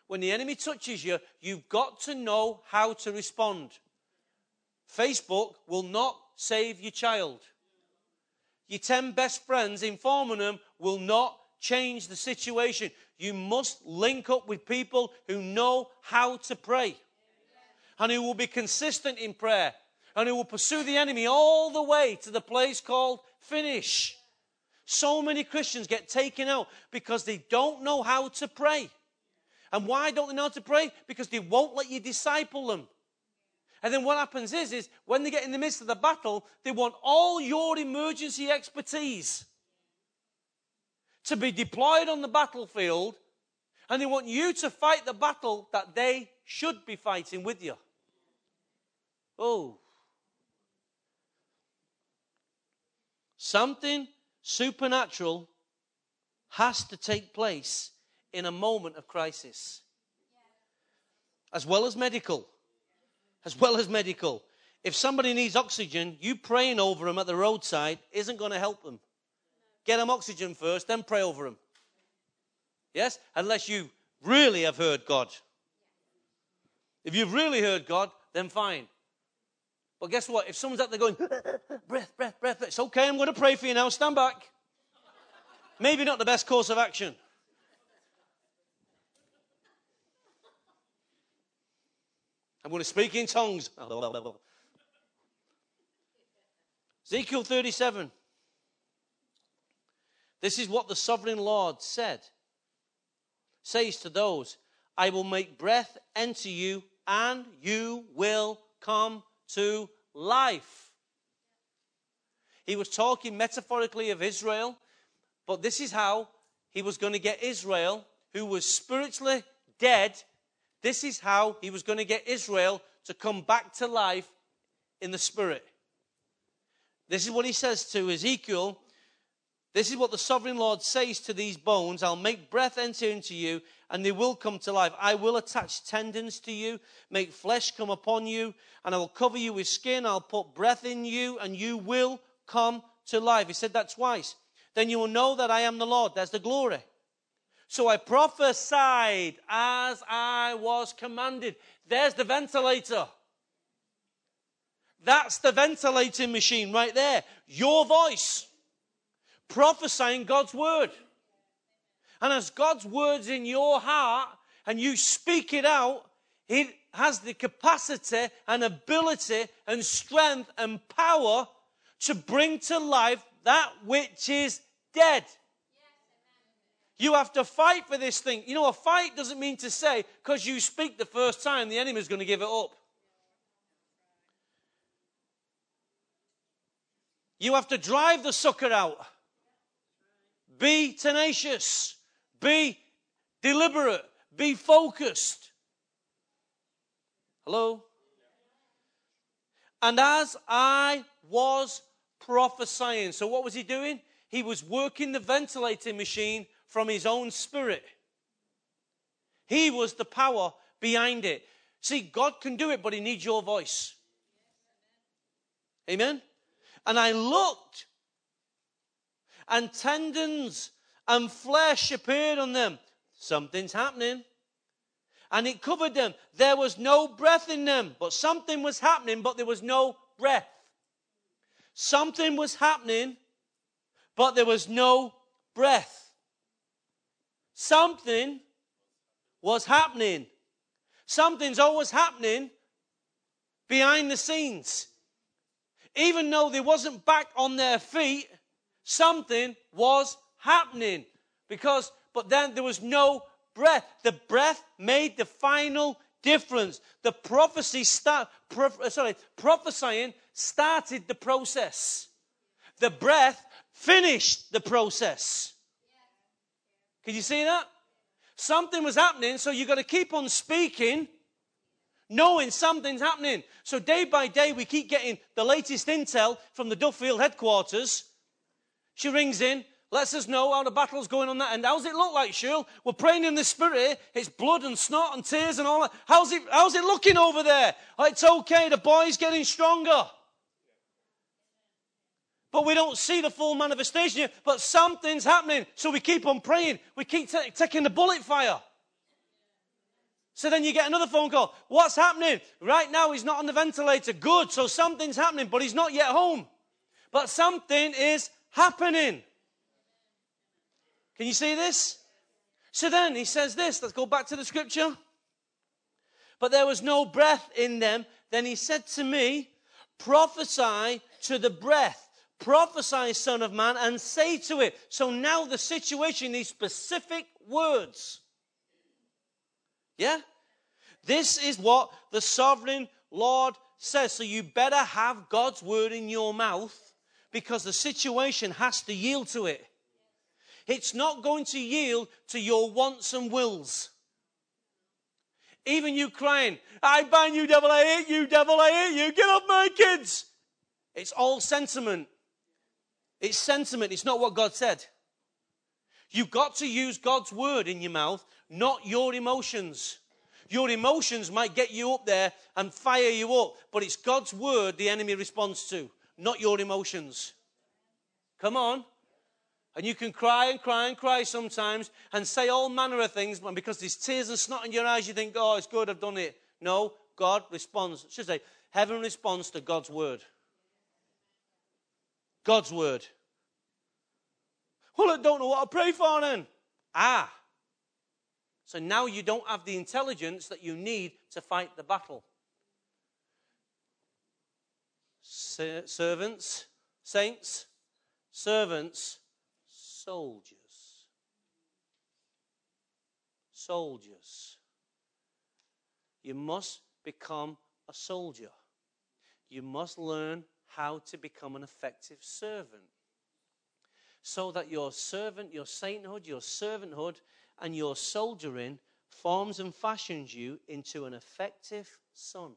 When the enemy touches you, you've got to know how to respond. Facebook will not save your child. Your 10 best friends informing them will not change the situation. You must link up with people who know how to pray and who will be consistent in prayer and who will pursue the enemy all the way to the place called finish. So many Christians get taken out because they don't know how to pray. And why don't they know how to pray? Because they won't let you disciple them. And then what happens is, is when they get in the midst of the battle, they want all your emergency expertise to be deployed on the battlefield, and they want you to fight the battle that they should be fighting with you. Oh. Something supernatural has to take place in a moment of crisis, as well as medical. As well as medical. If somebody needs oxygen, you praying over them at the roadside isn't going to help them. Get them oxygen first, then pray over them. Yes? Unless you really have heard God. If you've really heard God, then fine. But guess what? If someone's out there going, [laughs] breath, breath, breath, it's okay, I'm going to pray for you now, stand back. Maybe not the best course of action. I'm going to speak in tongues. [laughs] Ezekiel 37. This is what the sovereign Lord said. Says to those, I will make breath enter you, and you will come to life. He was talking metaphorically of Israel, but this is how he was going to get Israel, who was spiritually dead, this is how he was going to get Israel to come back to life in the spirit. This is what he says to Ezekiel. This is what the sovereign Lord says to these bones I'll make breath enter into you, and they will come to life. I will attach tendons to you, make flesh come upon you, and I will cover you with skin. I'll put breath in you, and you will come to life. He said that twice. Then you will know that I am the Lord. There's the glory. So I prophesied as I was commanded. There's the ventilator. That's the ventilating machine right there. Your voice prophesying God's word. And as God's word's in your heart and you speak it out, it has the capacity and ability and strength and power to bring to life that which is dead. You have to fight for this thing. You know, a fight doesn't mean to say, because you speak the first time, the enemy is going to give it up. You have to drive the sucker out. Be tenacious. Be deliberate. Be focused. Hello? And as I was prophesying, so what was he doing? He was working the ventilating machine from his own spirit. He was the power behind it. See, God can do it, but he needs your voice. Amen? And I looked, and tendons and flesh appeared on them. Something's happening. And it covered them. There was no breath in them, but something was happening, but there was no breath. Something was happening, but there was no breath. Something was happening. Something's always happening, behind the scenes. Even though they wasn't back on their feet, something was happening. Because, but then there was no breath. The breath made the final difference. The prophecy start, prof, uh, sorry, prophesying started the process. The breath finished the process. Can you see that? Something was happening, so you've got to keep on speaking, knowing something's happening. So day by day, we keep getting the latest intel from the Duffield headquarters. She rings in, lets us know how the battle's going on that end. How's it look like, Shul? We're praying in the spirit. It's blood and snot and tears and all that. How's it, how's it looking over there? Oh, it's okay. The boy's getting stronger. But we don't see the full manifestation yet. But something's happening. So we keep on praying. We keep t- taking the bullet fire. So then you get another phone call. What's happening? Right now he's not on the ventilator. Good. So something's happening, but he's not yet home. But something is happening. Can you see this? So then he says this. Let's go back to the scripture. But there was no breath in them. Then he said to me, prophesy to the breath prophesy, Son of Man, and say to it. So now the situation needs specific words. Yeah? This is what the sovereign Lord says. So you better have God's word in your mouth because the situation has to yield to it. It's not going to yield to your wants and wills. Even you crying, I ban you, devil, I hate you, devil, I hate you, get off my kids. It's all sentiment. It's sentiment, it's not what God said. You've got to use God's word in your mouth, not your emotions. Your emotions might get you up there and fire you up, but it's God's word the enemy responds to, not your emotions. Come on. And you can cry and cry and cry sometimes and say all manner of things, but because there's tears and snot in your eyes, you think, oh, it's good, I've done it. No, God responds. I should say, heaven responds to God's word. God's word. Well, I don't know what to pray for then. Ah. So now you don't have the intelligence that you need to fight the battle. servants, saints, servants, soldiers. Soldiers. You must become a soldier. You must learn how to become an effective servant. So that your servant, your sainthood, your servanthood, and your soldiering forms and fashions you into an effective son.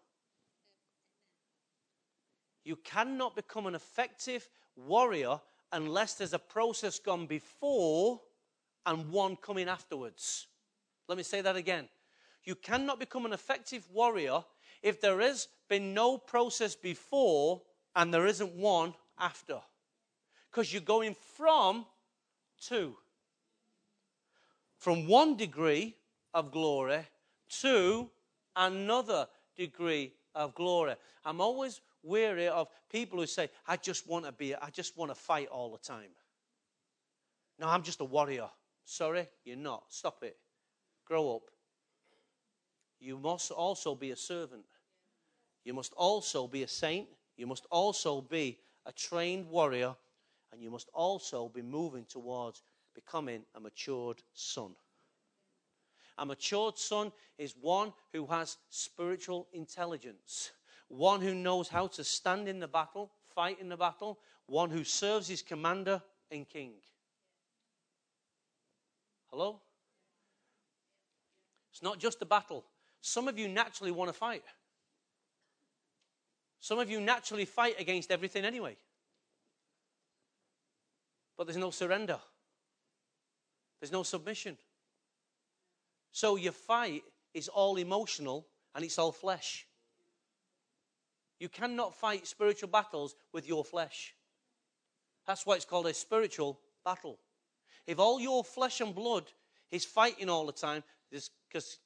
You cannot become an effective warrior unless there's a process gone before and one coming afterwards. Let me say that again. You cannot become an effective warrior if there has been no process before and there isn't one after. Because you're going from two. From one degree of glory to another degree of glory. I'm always weary of people who say, I just want to be, I just want to fight all the time. No, I'm just a warrior. Sorry, you're not. Stop it. Grow up. You must also be a servant. You must also be a saint. You must also be a trained warrior, and you must also be moving towards becoming a matured son. A matured son is one who has spiritual intelligence, one who knows how to stand in the battle, fight in the battle, one who serves his commander and king. Hello? It's not just a battle. Some of you naturally want to fight. Some of you naturally fight against everything anyway. But there's no surrender, there's no submission. So your fight is all emotional and it's all flesh. You cannot fight spiritual battles with your flesh. That's why it's called a spiritual battle. If all your flesh and blood is fighting all the time, there's,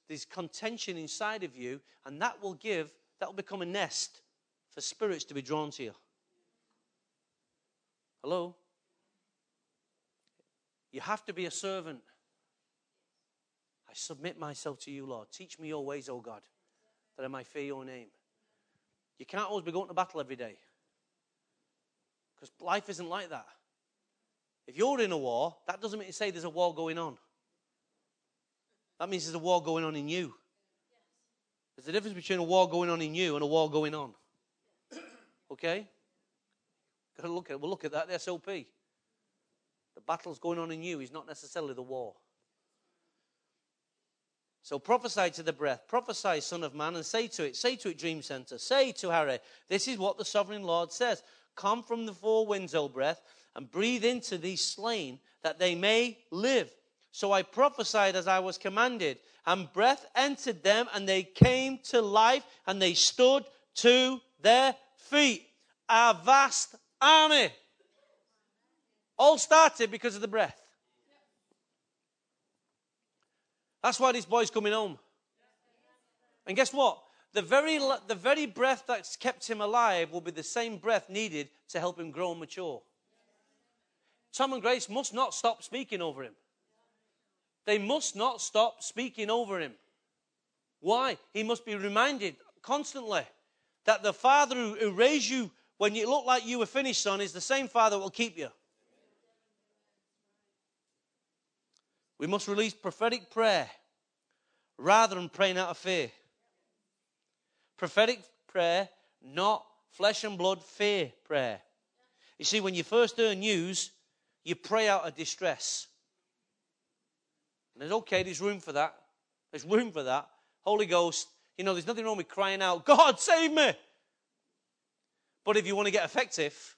there's contention inside of you, and that will give, that will become a nest for spirits to be drawn to you. Hello? You have to be a servant. I submit myself to you, Lord. Teach me your ways, O God, that I might fear your name. You can't always be going to battle every day. Because life isn't like that. If you're in a war, that doesn't mean to say there's a war going on. That means there's a war going on in you. There's a difference between a war going on in you and a war going on. Okay? Got to look at we'll look at that the SOP. The battle's going on in you is not necessarily the war. So prophesy to the breath, prophesy, Son of Man, and say to it, say to it, Dream Center, say to Harry, this is what the sovereign Lord says. Come from the four winds, O breath, and breathe into these slain that they may live. So I prophesied as I was commanded, and breath entered them, and they came to life, and they stood to their feet. A vast army. All started because of the breath. That's why this boy's coming home. And guess what? The very, the very breath that's kept him alive will be the same breath needed to help him grow and mature. Tom and Grace must not stop speaking over him. They must not stop speaking over him. Why? He must be reminded constantly that the Father who, raised you when you look like you were finished, son, is the same Father that will keep you. We must release prophetic prayer rather than praying out of fear. Prophetic prayer, not flesh and blood fear prayer. You see, when you first hear news, you pray out of distress. And it's okay, there's room for that. There's room for that. Holy Ghost, you know, there's nothing wrong with crying out, God, save me. But if you want to get effective,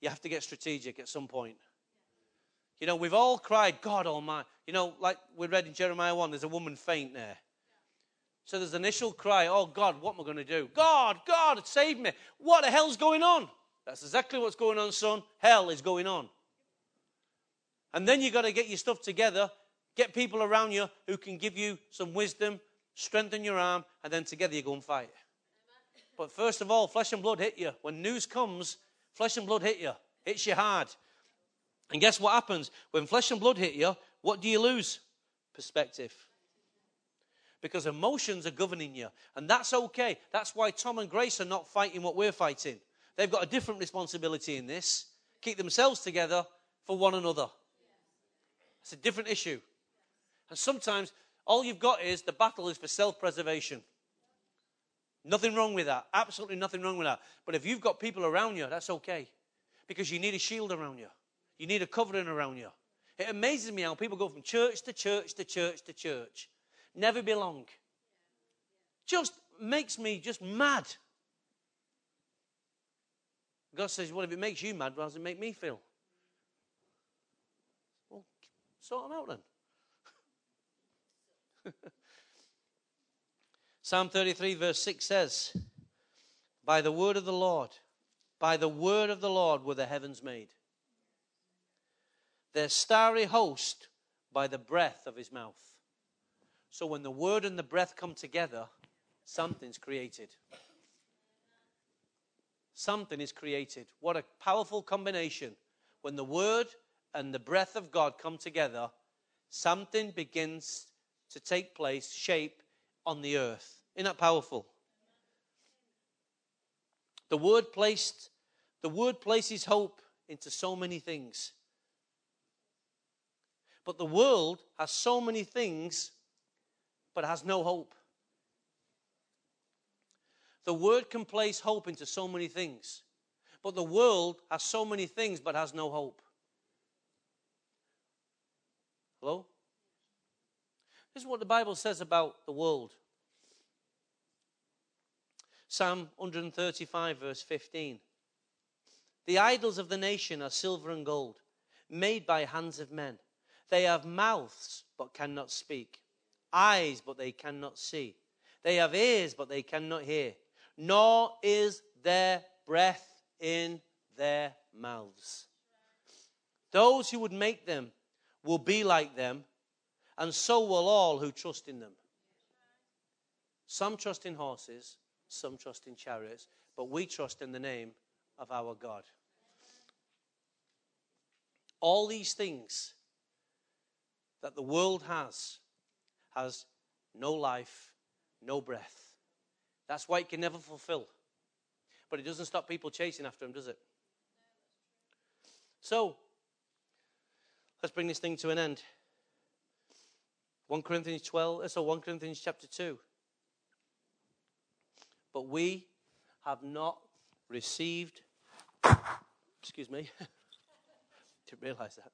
you have to get strategic at some point. You know, we've all cried, God Almighty. You know, like we read in Jeremiah 1, there's a woman faint there. So there's an initial cry, Oh God, what am I going to do? God, God, save me. What the hell's going on? That's exactly what's going on, son. Hell is going on. And then you've got to get your stuff together, get people around you who can give you some wisdom, strengthen your arm, and then together you go and fight. But first of all, flesh and blood hit you. When news comes, flesh and blood hit you. Hits you hard. And guess what happens? When flesh and blood hit you, what do you lose? Perspective. Because emotions are governing you. And that's okay. That's why Tom and Grace are not fighting what we're fighting. They've got a different responsibility in this. Keep themselves together for one another. It's a different issue. And sometimes all you've got is the battle is for self preservation. Nothing wrong with that. Absolutely nothing wrong with that. But if you've got people around you, that's okay. Because you need a shield around you, you need a covering around you. It amazes me how people go from church to church to church to church, never belong. Just makes me just mad. God says, Well, if it makes you mad, how does it make me feel? Well, sort them out then. [laughs] Psalm 33, verse 6 says, By the word of the Lord, by the word of the Lord were the heavens made, their starry host by the breath of his mouth. So when the word and the breath come together, something's created. Something is created. What a powerful combination. When the word and the breath of God come together, something begins to take place, shape on the earth. Isn't that powerful? The word placed, the word places hope into so many things. But the world has so many things, but has no hope. The word can place hope into so many things, but the world has so many things, but has no hope. Hello? This is what the Bible says about the world. Psalm 135, verse 15. The idols of the nation are silver and gold, made by hands of men. They have mouths, but cannot speak, eyes, but they cannot see. They have ears, but they cannot hear, nor is there breath in their mouths. Those who would make them will be like them, and so will all who trust in them. Some trust in horses, some trust in chariots, but we trust in the name of our God. All these things that the world has has no life, no breath. That's why it can never fulfill. But it doesn't stop people chasing after him, does it? So, let's bring this thing to an end. 1 Corinthians 12, uh, so 1 Corinthians chapter 2. But we have not received, excuse me, [laughs] didn't realize that.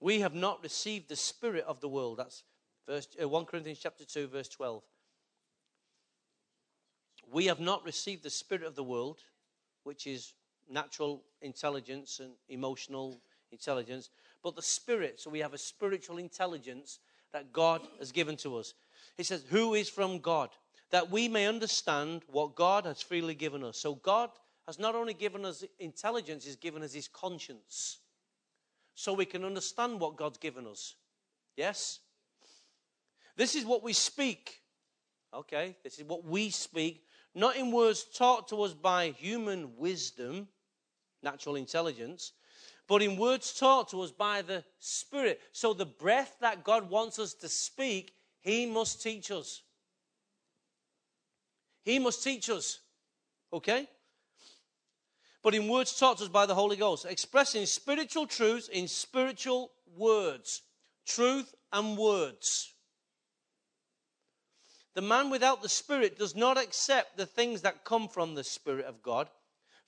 We have not received the spirit of the world. That's uh, 1 Corinthians chapter 2, verse 12. We have not received the spirit of the world, which is natural intelligence and emotional intelligence, but the spirit. So we have a spiritual intelligence that God has given to us. He says, Who is from God? That we may understand what God has freely given us. So God has not only given us intelligence, He's given us His conscience. So we can understand what God's given us. Yes? This is what we speak. Okay, this is what we speak, not in words taught to us by human wisdom, natural intelligence, but in words taught to us by the Spirit. So the breath that God wants us to speak, He must teach us. He must teach us. Okay? But in words taught to us by the Holy Ghost, expressing spiritual truths in spiritual words. Truth and words. The man without the Spirit does not accept the things that come from the Spirit of God,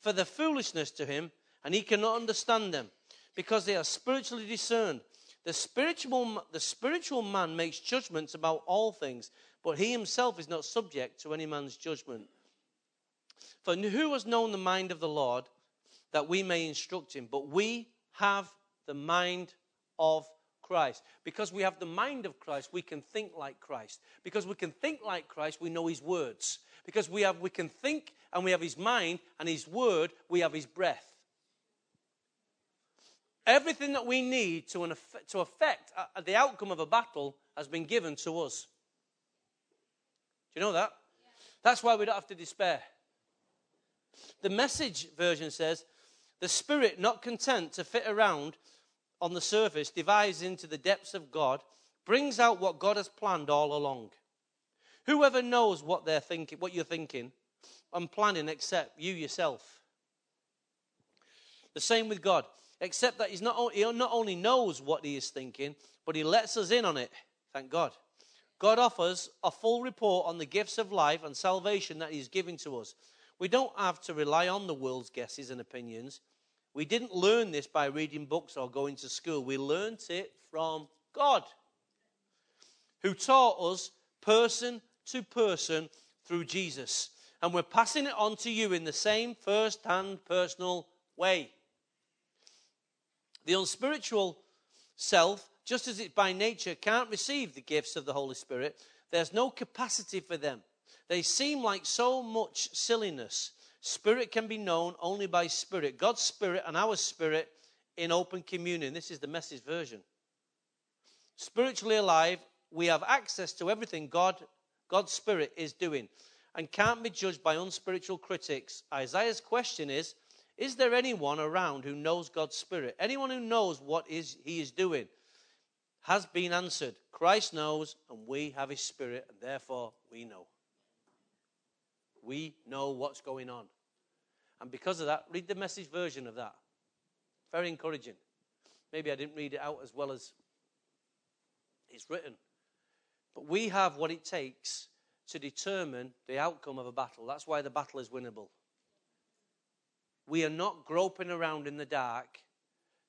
for the foolishness to him and he cannot understand them because they are spiritually discerned. The spiritual, the spiritual man makes judgments about all things, but he himself is not subject to any man's judgment. For who has known the mind of the Lord that we may instruct him? But we have the mind of Christ. Because we have the mind of Christ, we can think like Christ. Because we can think like Christ, we know his words. Because we, have, we can think and we have his mind and his word, we have his breath. Everything that we need to, an, to affect uh, the outcome of a battle has been given to us. Do you know that? Yeah. That's why we don't have to despair. The message version says, the spirit, not content to fit around on the surface, divides into the depths of God, brings out what God has planned all along. Whoever knows what they're thinking, what you're thinking and planning except you yourself. The same with God except that he's not, he not only knows what he is thinking, but he lets us in on it. Thank God. God offers a full report on the gifts of life and salvation that he's giving to us. We don't have to rely on the world's guesses and opinions. We didn't learn this by reading books or going to school. We learned it from God, who taught us person to person through Jesus. And we're passing it on to you in the same first hand personal way. The unspiritual self, just as it by nature can't receive the gifts of the Holy Spirit, there's no capacity for them. They seem like so much silliness. Spirit can be known only by spirit. God's spirit and our spirit in open communion. This is the message version. Spiritually alive, we have access to everything God, God's spirit is doing and can't be judged by unspiritual critics. Isaiah's question is is there anyone around who knows God's Spirit? Anyone who knows what is, He is doing? Has been answered. Christ knows, and we have His Spirit, and therefore we know. We know what's going on. And because of that, read the message version of that. Very encouraging. Maybe I didn't read it out as well as it's written. But we have what it takes to determine the outcome of a battle. That's why the battle is winnable. We are not groping around in the dark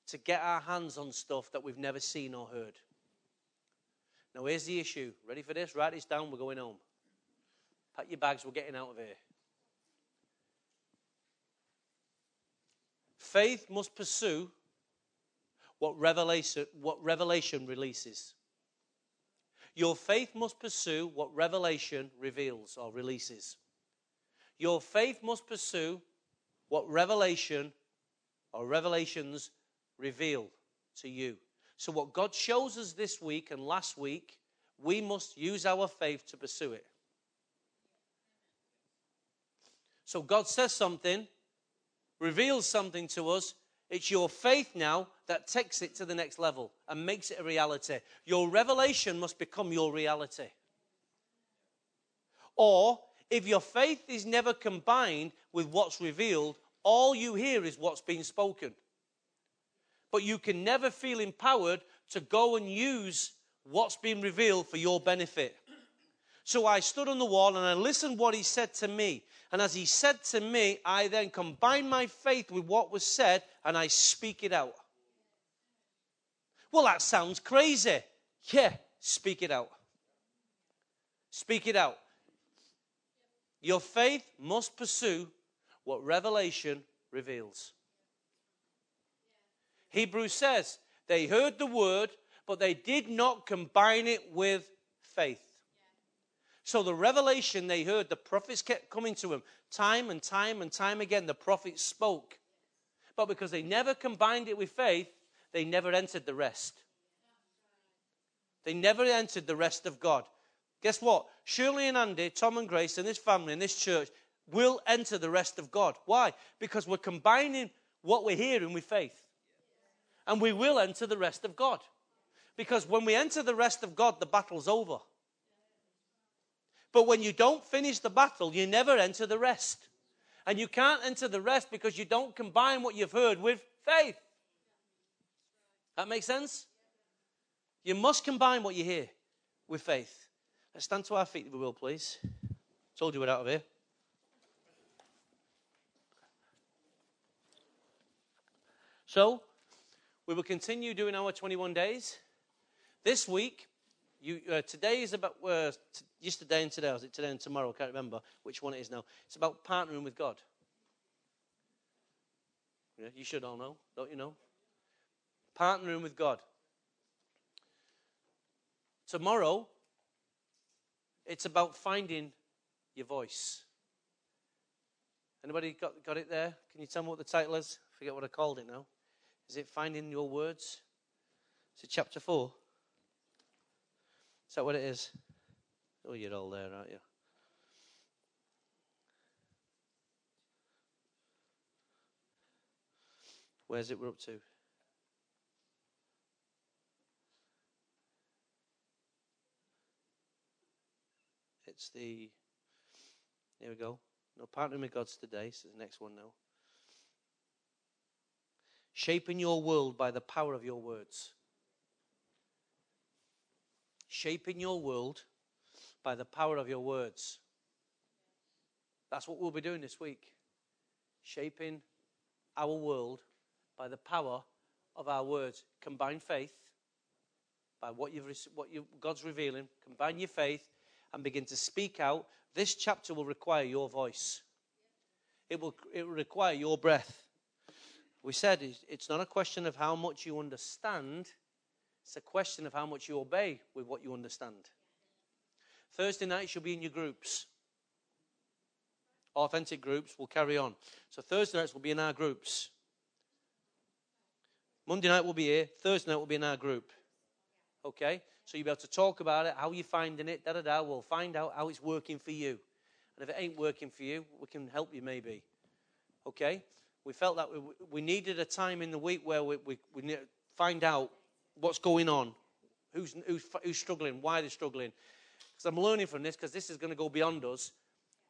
to get our hands on stuff that we've never seen or heard. Now, here's the issue. Ready for this? Write this down. We're going home. Pack your bags. We're getting out of here. Faith must pursue what revelation, what revelation releases. Your faith must pursue what revelation reveals or releases. Your faith must pursue what revelation or revelations reveal to you. So, what God shows us this week and last week, we must use our faith to pursue it. So, God says something, reveals something to us. It's your faith now that takes it to the next level and makes it a reality. Your revelation must become your reality. Or If your faith is never combined with what's revealed, all you hear is what's being spoken. But you can never feel empowered to go and use what's been revealed for your benefit. So I stood on the wall and I listened what he said to me. And as he said to me, I then combine my faith with what was said and I speak it out. Well, that sounds crazy. Yeah, speak it out. Speak it out. Your faith must pursue what revelation reveals. Hebrews says they heard the word, but they did not combine it with faith. So the revelation they heard, the prophets kept coming to them time and time and time again. The prophets spoke. But because they never combined it with faith, they never entered the rest. They never entered the rest of God. Guess what? Shirley and Andy, Tom and Grace, and this family and this church will enter the rest of God. Why? Because we're combining what we're hearing with faith. And we will enter the rest of God. Because when we enter the rest of God, the battle's over. But when you don't finish the battle, you never enter the rest. And you can't enter the rest because you don't combine what you've heard with faith. That makes sense? You must combine what you hear with faith. Let's stand to our feet, if we will, please. Told you we're out of here. So, we will continue doing our 21 days. This week, you, uh, today is about uh, t- yesterday and today. Was it today and tomorrow? I can't remember which one it is now. It's about partnering with God. Yeah, you should all know, don't you know? Partnering with God. Tomorrow, it's about finding your voice. Anybody got, got it there? Can you tell me what the title is? I forget what I called it now. Is it Finding Your Words? Is it chapter 4? Is that what it is? Oh, you're all there, aren't you? Where's it we're up to? It's the. Here we go. No, partnering with God's today. So the next one now. Shaping your world by the power of your words. Shaping your world by the power of your words. That's what we'll be doing this week. Shaping our world by the power of our words. Combine faith by what you've what you, God's revealing. Combine your faith and begin to speak out. This chapter will require your voice. It will, it will require your breath. We said it's not a question of how much you understand, it's a question of how much you obey with what you understand. Thursday nights, you'll be in your groups. Authentic groups will carry on. So Thursday nights will be in our groups. Monday night will be here. Thursday night will be in our group. Okay? So you'll be able to talk about it, how you're finding it, da da da. We'll find out how it's working for you. And if it ain't working for you, we can help you maybe. Okay? We felt that we, we needed a time in the week where we, we, we find out what's going on, who's, who's, who's struggling, why are they're struggling. Because I'm learning from this, because this is going to go beyond us.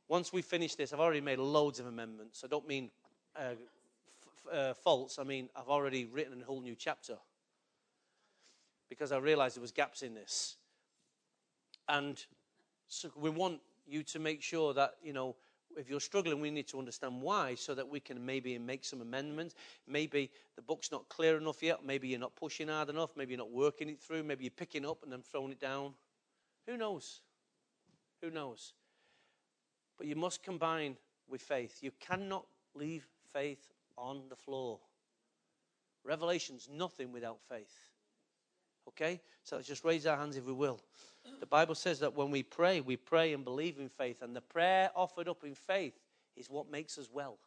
Once we finish this, I've already made loads of amendments. I don't mean uh, f- uh, faults, I mean, I've already written a whole new chapter because I realized there was gaps in this. And so we want you to make sure that, you know, if you're struggling, we need to understand why so that we can maybe make some amendments. Maybe the book's not clear enough yet. Maybe you're not pushing hard enough. Maybe you're not working it through. Maybe you're picking up and then throwing it down. Who knows? Who knows? But you must combine with faith. You cannot leave faith on the floor. Revelation's nothing without faith. Okay? So let's just raise our hands if we will. The Bible says that when we pray, we pray and believe in faith, and the prayer offered up in faith is what makes us well.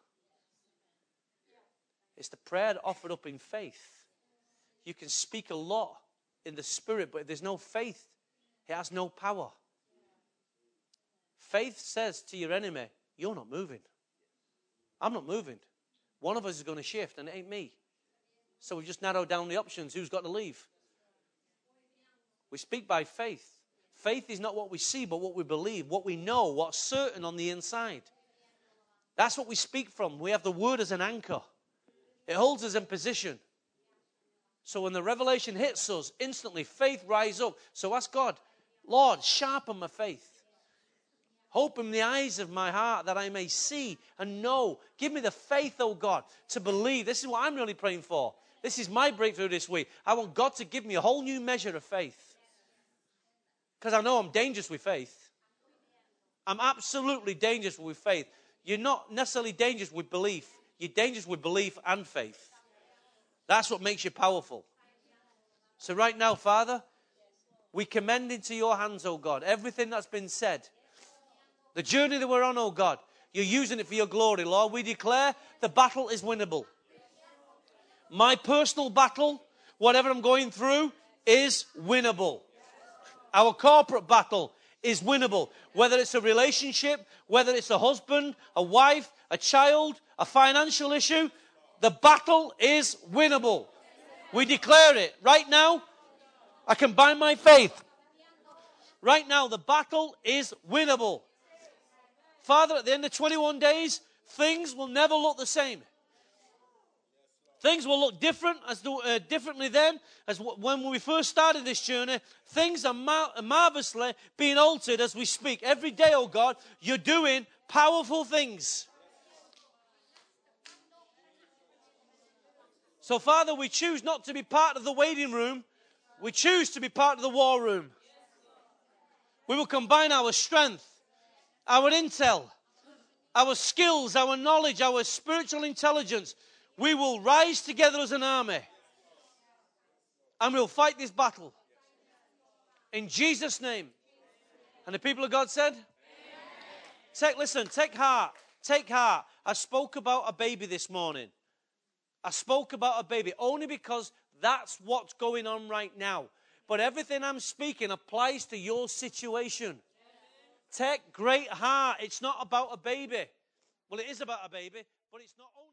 It's the prayer offered up in faith. You can speak a lot in the spirit, but if there's no faith, it has no power. Faith says to your enemy, You're not moving. I'm not moving. One of us is going to shift, and it ain't me. So we've just narrowed down the options. Who's got to leave? We speak by faith. Faith is not what we see, but what we believe, what we know, what's certain on the inside. That's what we speak from. We have the word as an anchor, it holds us in position. So when the revelation hits us, instantly faith rises up. So ask God, Lord, sharpen my faith. Open the eyes of my heart that I may see and know. Give me the faith, oh God, to believe. This is what I'm really praying for. This is my breakthrough this week. I want God to give me a whole new measure of faith. Because I know I'm dangerous with faith. I'm absolutely dangerous with faith. You're not necessarily dangerous with belief, you're dangerous with belief and faith. That's what makes you powerful. So, right now, Father, we commend into your hands, oh God, everything that's been said. The journey that we're on, oh God, you're using it for your glory, Lord. We declare the battle is winnable. My personal battle, whatever I'm going through, is winnable. Our corporate battle is winnable. Whether it's a relationship, whether it's a husband, a wife, a child, a financial issue, the battle is winnable. We declare it. Right now, I can combine my faith. Right now, the battle is winnable. Father, at the end of 21 days, things will never look the same. Things will look different as uh, differently then as w- when we first started this journey. Things are mar- marvelously being altered as we speak. Every day, oh God, you're doing powerful things. So, Father, we choose not to be part of the waiting room. We choose to be part of the war room. We will combine our strength, our intel, our skills, our knowledge, our spiritual intelligence. We will rise together as an army and we'll fight this battle. In Jesus' name. And the people of God said, Amen. Take, listen, take heart. Take heart. I spoke about a baby this morning. I spoke about a baby only because that's what's going on right now. But everything I'm speaking applies to your situation. Take great heart. It's not about a baby. Well, it is about a baby, but it's not only.